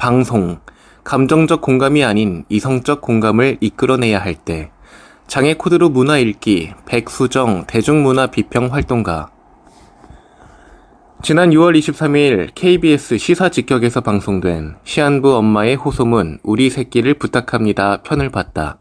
방송, 감정적 공감이 아닌 이성적 공감을 이끌어내야 할 때, 장애 코드로 문화 읽기, 백수정 대중문화 비평 활동가. 지난 6월 23일 KBS 시사 직격에서 방송된 시한부 엄마의 호소문 우리 새끼를 부탁합니다 편을 봤다.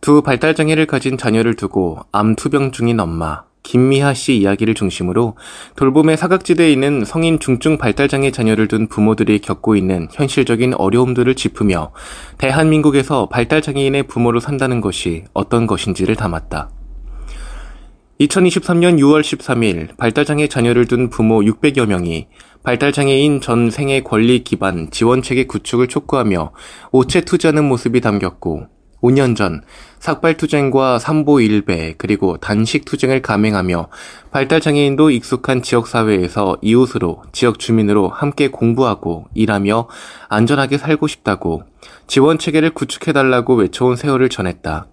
두 발달 장애를 가진 자녀를 두고 암 투병 중인 엄마, 김미하 씨 이야기를 중심으로 돌봄의 사각지대에 있는 성인 중증 발달장애 자녀를 둔 부모들이 겪고 있는 현실적인 어려움들을 짚으며 대한민국에서 발달장애인의 부모로 산다는 것이 어떤 것인지를 담았다. 2023년 6월 13일 발달장애 자녀를 둔 부모 600여 명이 발달장애인 전 생애 권리 기반 지원체계 구축을 촉구하며 오체 투자하는 모습이 담겼고 5년 전 삭발투쟁과 삼보일배 그리고 단식투쟁을 감행하며 발달장애인도 익숙한 지역사회에서 이웃으로 지역 주민으로 함께 공부하고 일하며 안전하게 살고 싶다고 지원체계를 구축해달라고 외쳐온 세월을 전했다.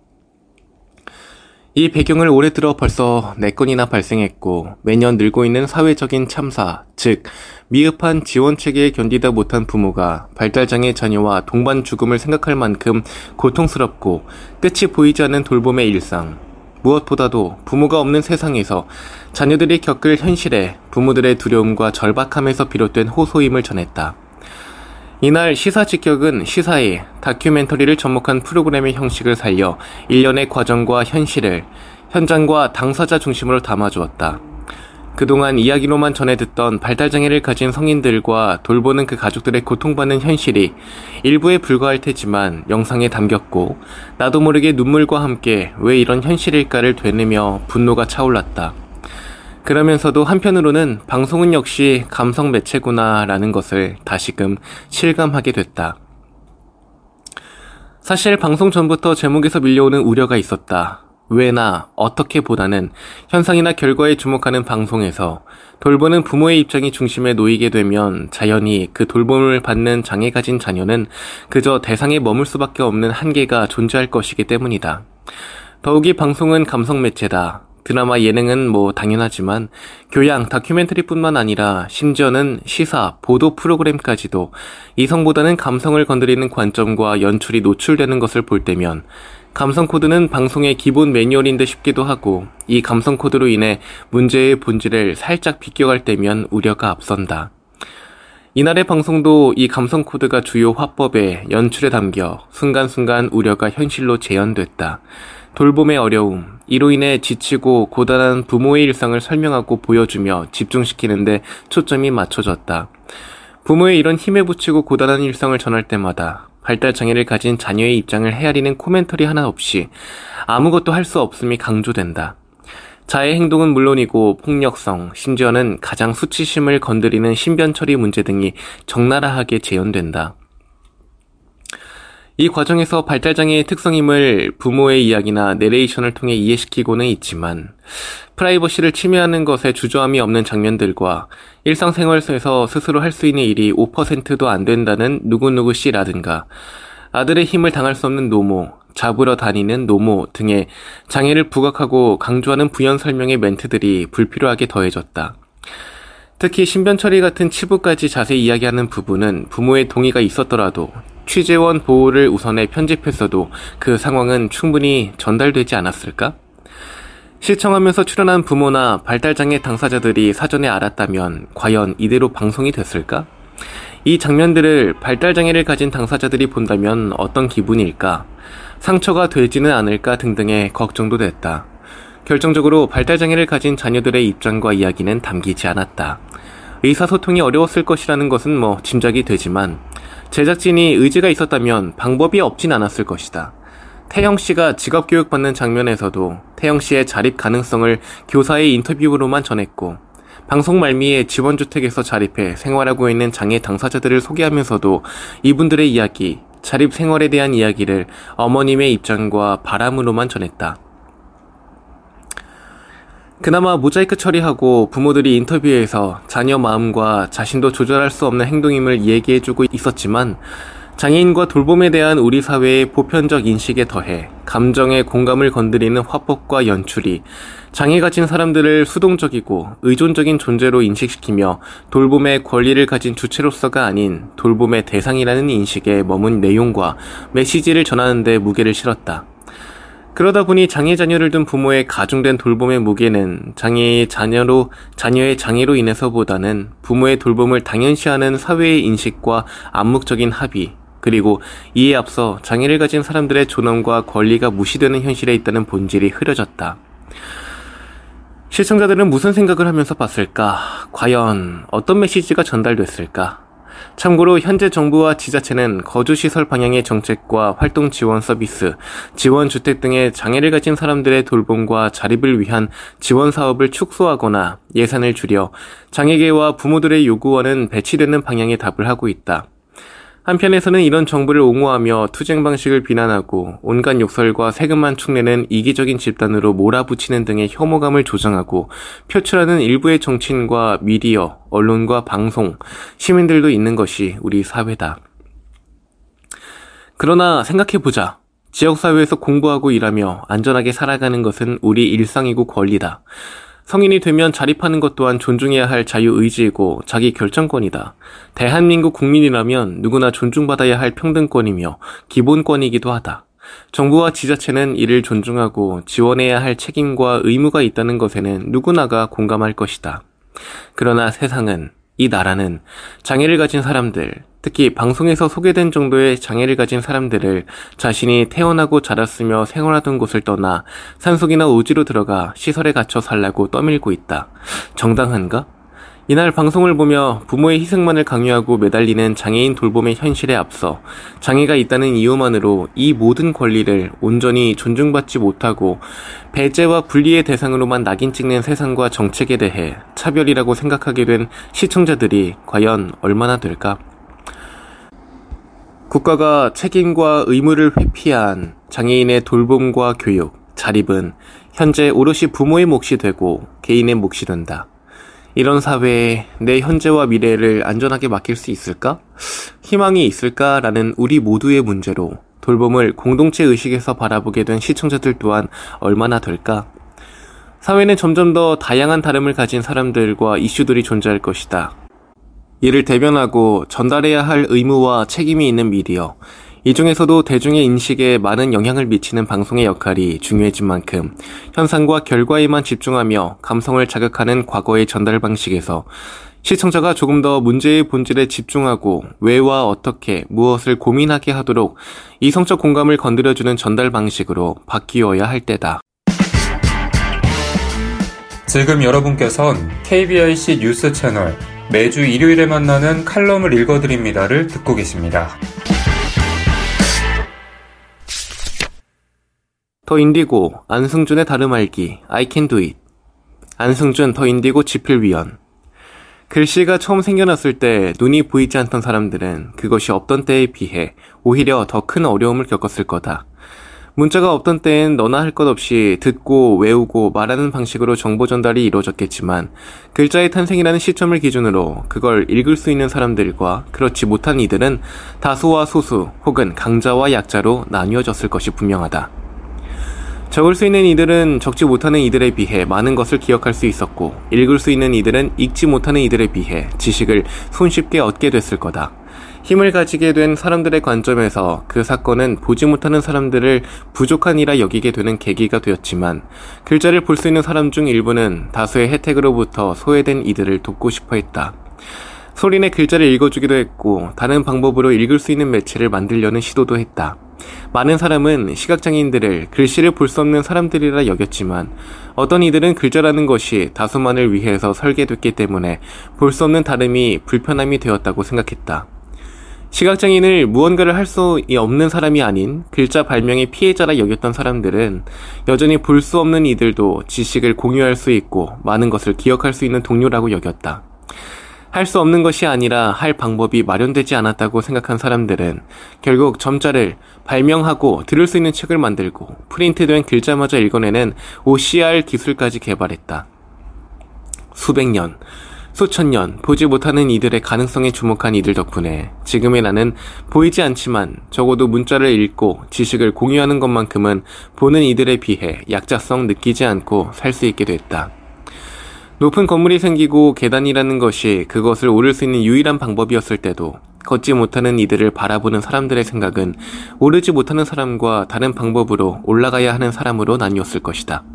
이 배경을 올해 들어 벌써 4건이나 발생했고 매년 늘고 있는 사회적인 참사, 즉 미흡한 지원 체계에 견디다 못한 부모가 발달장애 자녀와 동반 죽음을 생각할 만큼 고통스럽고 끝이 보이지 않는 돌봄의 일상. 무엇보다도 부모가 없는 세상에서 자녀들이 겪을 현실에 부모들의 두려움과 절박함에서 비롯된 호소임을 전했다. 이날 시사 직격은 시사에 다큐멘터리를 접목한 프로그램의 형식을 살려 일련의 과정과 현실을 현장과 당사자 중심으로 담아주었다. 그동안 이야기로만 전해 듣던 발달장애를 가진 성인들과 돌보는 그 가족들의 고통받는 현실이 일부에 불과할 테지만 영상에 담겼고 나도 모르게 눈물과 함께 왜 이런 현실일까를 되뇌며 분노가 차올랐다. 그러면서도 한편으로는 방송은 역시 감성 매체구나라는 것을 다시금 실감하게 됐다. 사실 방송 전부터 제목에서 밀려오는 우려가 있었다. 왜나 어떻게 보다는 현상이나 결과에 주목하는 방송에서 돌보는 부모의 입장이 중심에 놓이게 되면 자연히 그 돌봄을 받는 장애 가진 자녀는 그저 대상에 머물 수밖에 없는 한계가 존재할 것이기 때문이다. 더욱이 방송은 감성 매체다. 드라마 예능은 뭐 당연하지만 교양, 다큐멘터리뿐만 아니라 심지어는 시사, 보도 프로그램까지도 이성보다는 감성을 건드리는 관점과 연출이 노출되는 것을 볼 때면 감성 코드는 방송의 기본 매뉴얼인 듯 싶기도 하고 이 감성 코드로 인해 문제의 본질을 살짝 비껴갈 때면 우려가 앞선다. 이날의 방송도 이 감성 코드가 주요 화법에 연출에 담겨 순간순간 우려가 현실로 재현됐다. 돌봄의 어려움, 이로 인해 지치고 고단한 부모의 일상을 설명하고 보여주며 집중시키는데 초점이 맞춰졌다. 부모의 이런 힘에 붙이고 고단한 일상을 전할 때마다 발달장애를 가진 자녀의 입장을 헤아리는 코멘터리 하나 없이 아무것도 할 수 없음이 강조된다. 자의 행동은 물론이고 폭력성, 심지어는 가장 수치심을 건드리는 신변 처리 문제 등이 적나라하게 재현된다. 이 과정에서 발달장애의 특성임을 부모의 이야기나 내레이션을 통해 이해시키고는 있지만 프라이버시를 침해하는 것에 주저함이 없는 장면들과 일상생활에서 스스로 할 수 있는 일이 5%도 안 된다는 누구누구 씨라든가 아들의 힘을 당할 수 없는 노모, 잡으러 다니는 노모 등의 장애를 부각하고 강조하는 부연 설명의 멘트들이 불필요하게 더해졌다. 특히 신변 처리 같은 치부까지 자세히 이야기하는 부분은 부모의 동의가 있었더라도 취재원 보호를 우선해 편집했어도 그 상황은 충분히 전달되지 않았을까? 시청하면서 출연한 부모나 발달장애 당사자들이 사전에 알았다면 과연 이대로 방송이 됐을까? 이 장면들을 발달장애를 가진 당사자들이 본다면 어떤 기분일까? 상처가 되지는 않을까 등등의 걱정도 됐다. 결정적으로 발달장애를 가진 자녀들의 입장과 이야기는 담기지 않았다. 의사소통이 어려웠을 것이라는 것은 뭐 짐작이 되지만 제작진이 의지가 있었다면 방법이 없진 않았을 것이다. 태영 씨가 직업 교육 받는 장면에서도 태영 씨의 자립 가능성을 교사의 인터뷰로만 전했고 방송 말미에 지원주택에서 자립해 생활하고 있는 장애 당사자들을 소개하면서도 이분들의 이야기, 자립 생활에 대한 이야기를 어머님의 입장과 바람으로만 전했다. 그나마 모자이크 처리하고 부모들이 인터뷰에서 자녀 마음과 자신도 조절할 수 없는 행동임을 얘기해주고 있었지만 장애인과 돌봄에 대한 우리 사회의 보편적 인식에 더해 감정의 공감을 건드리는 화법과 연출이 장애 가진 사람들을 수동적이고 의존적인 존재로 인식시키며 돌봄의 권리를 가진 주체로서가 아닌 돌봄의 대상이라는 인식에 머문 내용과 메시지를 전하는 데 무게를 실었다. 그러다 보니 장애 자녀를 둔 부모의 가중된 돌봄의 무게는 장애의 자녀로 자녀의 장애로 인해서보다는 부모의 돌봄을 당연시하는 사회의 인식과 암묵적인 합의 그리고 이에 앞서 장애를 가진 사람들의 존엄과 권리가 무시되는 현실에 있다는 본질이 흐려졌다. 시청자들은 무슨 생각을 하면서 봤을까? 과연 어떤 메시지가 전달됐을까? 참고로 현재 정부와 지자체는 거주시설 방향의 정책과 활동 지원 서비스, 지원 주택 등의 장애를 가진 사람들의 돌봄과 자립을 위한 지원 사업을 축소하거나 예산을 줄여 장애계와 부모들의 요구와는 배치되는 방향의 답을 하고 있다. 한편에서는 이런 정부를 옹호하며 투쟁 방식을 비난하고 온갖 욕설과 세금만 축내는 이기적인 집단으로 몰아붙이는 등의 혐오감을 조장하고 표출하는 일부의 정치인과 미디어, 언론과 방송, 시민들도 있는 것이 우리 사회다. 그러나 생각해보자. 지역사회에서 공부하고 일하며 안전하게 살아가는 것은 우리 일상이고 권리다. 성인이 되면 자립하는 것 또한 존중해야 할 자유의지이고 자기 결정권이다. 대한민국 국민이라면 누구나 존중받아야 할 평등권이며 기본권이기도 하다. 정부와 지자체는 이를 존중하고 지원해야 할 책임과 의무가 있다는 것에는 누구나가 공감할 것이다. 그러나 세상은, 이 나라는 장애를 가진 사람들, 특히 방송에서 소개된 정도의 장애를 가진 사람들을 자신이 태어나고 자랐으며 생활하던 곳을 떠나 산속이나 우지로 들어가 시설에 갇혀 살라고 떠밀고 있다. 정당한가? 이날 방송을 보며 부모의 희생만을 강요하고 매달리는 장애인 돌봄의 현실에 앞서 장애가 있다는 이유만으로 이 모든 권리를 온전히 존중받지 못하고 배제와 분리의 대상으로만 낙인 찍는 세상과 정책에 대해 차별이라고 생각하게 된 시청자들이 과연 얼마나 될까? 국가가 책임과 의무를 회피한 장애인의 돌봄과 교육, 자립은 현재 오롯이 부모의 몫이 되고 개인의 몫이 된다. 이런 사회에 내 현재와 미래를 안전하게 맡길 수 있을까? 희망이 있을까라는 우리 모두의 문제로 돌봄을 공동체 의식에서 바라보게 된 시청자들 또한 얼마나 될까? 사회는 점점 더 다양한 다름을 가진 사람들과 이슈들이 존재할 것이다. 이를 대변하고 전달해야 할 의무와 책임이 있는 미디어. 이 중에서도 대중의 인식에 많은 영향을 미치는 방송의 역할이 중요해진 만큼 현상과 결과에만 집중하며 감성을 자극하는 과거의 전달 방식에서 시청자가 조금 더 문제의 본질에 집중하고 왜와 어떻게 무엇을 고민하게 하도록 이성적 공감을 건드려주는 전달 방식으로 바뀌어야 할 때다. 지금 여러분께선 KBIC 뉴스 채널 매주 일요일에 만나는 칼럼을 읽어드립니다를 듣고 계십니다. 더 인디고 안승준의 다름 알기 I can do it 안승준 더 인디고 지필위원 글씨가 처음 생겨났을 때 눈이 보이지 않던 사람들은 그것이 없던 때에 비해 오히려 더 큰 어려움을 겪었을 거다. 문자가 없던 때엔 너나 할 것 없이 듣고 외우고 말하는 방식으로 정보 전달이 이루어졌겠지만 글자의 탄생이라는 시점을 기준으로 그걸 읽을 수 있는 사람들과 그렇지 못한 이들은 다수와 소수 혹은 강자와 약자로 나뉘어졌을 것이 분명하다. 적을 수 있는 이들은 적지 못하는 이들에 비해 많은 것을 기억할 수 있었고 읽을 수 있는 이들은 읽지 못하는 이들에 비해 지식을 손쉽게 얻게 됐을 거다. 힘을 가지게 된 사람들의 관점에서 그 사건은 보지 못하는 사람들을 부족한 이라 여기게 되는 계기가 되었지만 글자를 볼 수 있는 사람 중 일부는 다수의 혜택으로부터 소외된 이들을 돕고 싶어 했다. 소리내 글자를 읽어주기도 했고 다른 방법으로 읽을 수 있는 매체를 만들려는 시도도 했다. 많은 사람은 시각장애인들을 글씨를 볼 수 없는 사람들이라 여겼지만 어떤 이들은 글자라는 것이 다수만을 위해서 설계됐기 때문에 볼 수 없는 다름이 불편함이 되었다고 생각했다. 시각장애인을 무언가를 할 수 없는 사람이 아닌 글자 발명의 피해자라 여겼던 사람들은 여전히 볼 수 없는 이들도 지식을 공유할 수 있고 많은 것을 기억할 수 있는 동료라고 여겼다. 할 수 없는 것이 아니라 할 방법이 마련되지 않았다고 생각한 사람들은 결국 점자를 발명하고 들을 수 있는 책을 만들고 프린트된 글자마저 읽어내는 OCR 기술까지 개발했다. 수백 년, 수천 년 보지 못하는 이들의 가능성에 주목한 이들 덕분에 지금의 나는 보이지 않지만 적어도 문자를 읽고 지식을 공유하는 것만큼은 보는 이들에 비해 약자성 느끼지 않고 살 수 있게 됐다. 높은 건물이 생기고 계단이라는 것이 그것을 오를 수 있는 유일한 방법이었을 때도 걷지 못하는 이들을 바라보는 사람들의 생각은 오르지 못하는 사람과 다른 방법으로 올라가야 하는 사람으로 나뉘었을 것이다.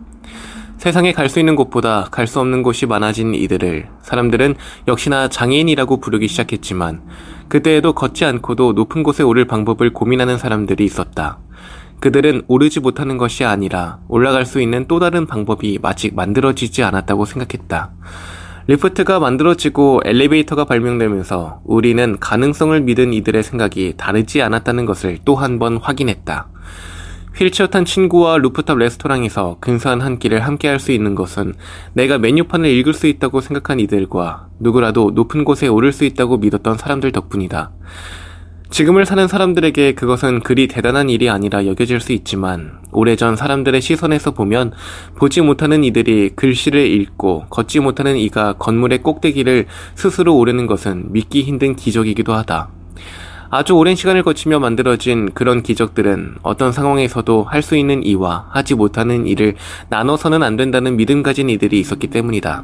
세상에 갈 수 있는 곳보다 갈 수 없는 곳이 많아진 이들을 사람들은 역시나 장애인이라고 부르기 시작했지만 그때에도 걷지 않고도 높은 곳에 오를 방법을 고민하는 사람들이 있었다. 그들은 오르지 못하는 것이 아니라 올라갈 수 있는 또 다른 방법이 아직 만들어지지 않았다고 생각했다. 리프트가 만들어지고 엘리베이터가 발명되면서 우리는 가능성을 믿은 이들의 생각이 다르지 않았다는 것을 또 한 번 확인했다. 휠체어 탄 친구와 루프탑 레스토랑에서 근사한 한 끼를 함께 할 수 있는 것은 내가 메뉴판을 읽을 수 있다고 생각한 이들과 누구라도 높은 곳에 오를 수 있다고 믿었던 사람들 덕분이다. 지금을 사는 사람들에게 그것은 그리 대단한 일이 아니라 여겨질 수 있지만 오래전 사람들의 시선에서 보면 보지 못하는 이들이 글씨를 읽고 걷지 못하는 이가 건물의 꼭대기를 스스로 오르는 것은 믿기 힘든 기적이기도 하다. 아주 오랜 시간을 거치며 만들어진 그런 기적들은 어떤 상황에서도 할 수 있는 이와 하지 못하는 일을 나눠서는 안 된다는 믿음 가진 이들이 있었기 때문이다.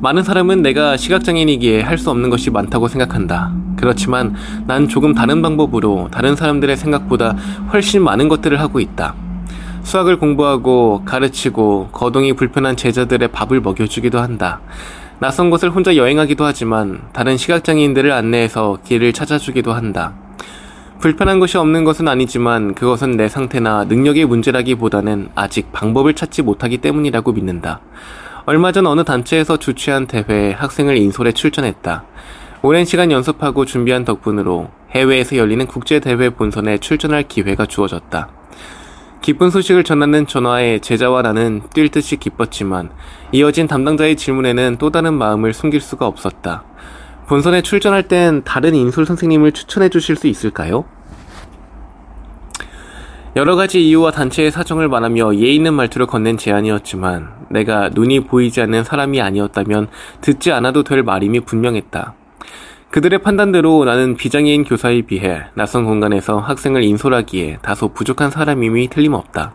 많은 사람은 내가 시각장애인이기에 할 수 없는 것이 많다고 생각한다. 그렇지만 난 조금 다른 방법으로 다른 사람들의 생각보다 훨씬 많은 것들을 하고 있다. 수학을 공부하고 가르치고 거동이 불편한 제자들의 밥을 먹여주기도 한다. 낯선 곳을 혼자 여행하기도 하지만 다른 시각장애인들을 안내해서 길을 찾아주기도 한다. 불편한 것이 없는 것은 아니지만 그것은 내 상태나 능력의 문제라기보다는 아직 방법을 찾지 못하기 때문이라고 믿는다. 얼마 전 어느 단체에서 주최한 대회에 학생을 인솔에 출전했다. 오랜 시간 연습하고 준비한 덕분으로 해외에서 열리는 국제대회 본선에 출전할 기회가 주어졌다. 기쁜 소식을 전하는 전화에 제자와 나는 뛸 듯이 기뻤지만 이어진 담당자의 질문에는 또 다른 마음을 숨길 수가 없었다. 본선에 출전할 땐 다른 인솔 선생님을 추천해 주실 수 있을까요? 여러 가지 이유와 단체의 사정을 말하며 예의 있는 말투를 건넨 제안이었지만 내가 눈이 보이지 않는 사람이 아니었다면 듣지 않아도 될 말임이 분명했다. 그들의 판단대로 나는 비장애인 교사에 비해 낯선 공간에서 학생을 인솔하기에 다소 부족한 사람임이 틀림없다.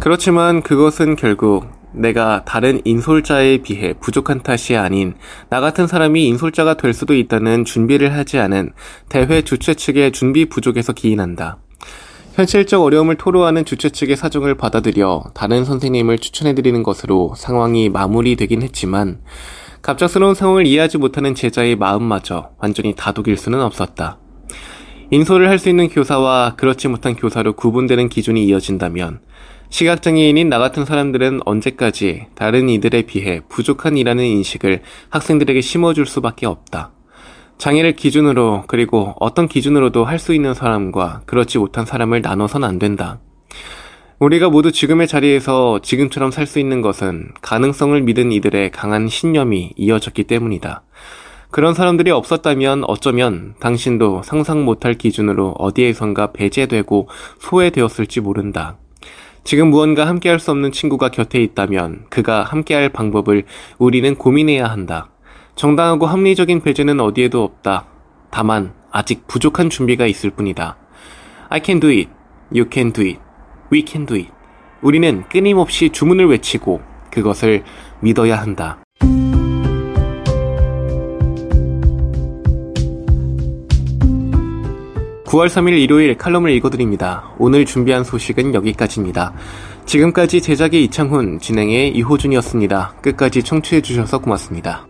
그렇지만 그것은 결국 내가 다른 인솔자에 비해 부족한 탓이 아닌 나 같은 사람이 인솔자가 될 수도 있다는 준비를 하지 않은 대회 주최 측의 준비 부족에서 기인한다. 현실적 어려움을 토로하는 주최 측의 사정을 받아들여 다른 선생님을 추천해드리는 것으로 상황이 마무리되긴 했지만 갑작스러운 상황을 이해하지 못하는 제자의 마음마저 완전히 다독일 수는 없었다. 인솔을 할 수 있는 교사와 그렇지 못한 교사로 구분되는 기준이 이어진다면 시각장애인인 나 같은 사람들은 언제까지 다른 이들에 비해 부족한 이라는 인식을 학생들에게 심어줄 수밖에 없다. 장애를 기준으로 그리고 어떤 기준으로도 할 수 있는 사람과 그렇지 못한 사람을 나눠선 안 된다. 우리가 모두 지금의 자리에서 지금처럼 살 수 있는 것은 가능성을 믿은 이들의 강한 신념이 이어졌기 때문이다. 그런 사람들이 없었다면 어쩌면 당신도 상상 못할 기준으로 어디에선가 배제되고 소외되었을지 모른다. 지금 무언가 함께할 수 없는 친구가 곁에 있다면 그가 함께할 방법을 우리는 고민해야 한다. 정당하고 합리적인 배제는 어디에도 없다. 다만 아직 부족한 준비가 있을 뿐이다. I can do it. You can do it. We can do it. 우리는 끊임없이 주문을 외치고 그것을 믿어야 한다. 9월 3일 일요일 칼럼을 읽어드립니다. 오늘 준비한 소식은 여기까지입니다. 지금까지 제작의 이창훈, 진행의 이호준이었습니다. 끝까지 청취해주셔서 고맙습니다.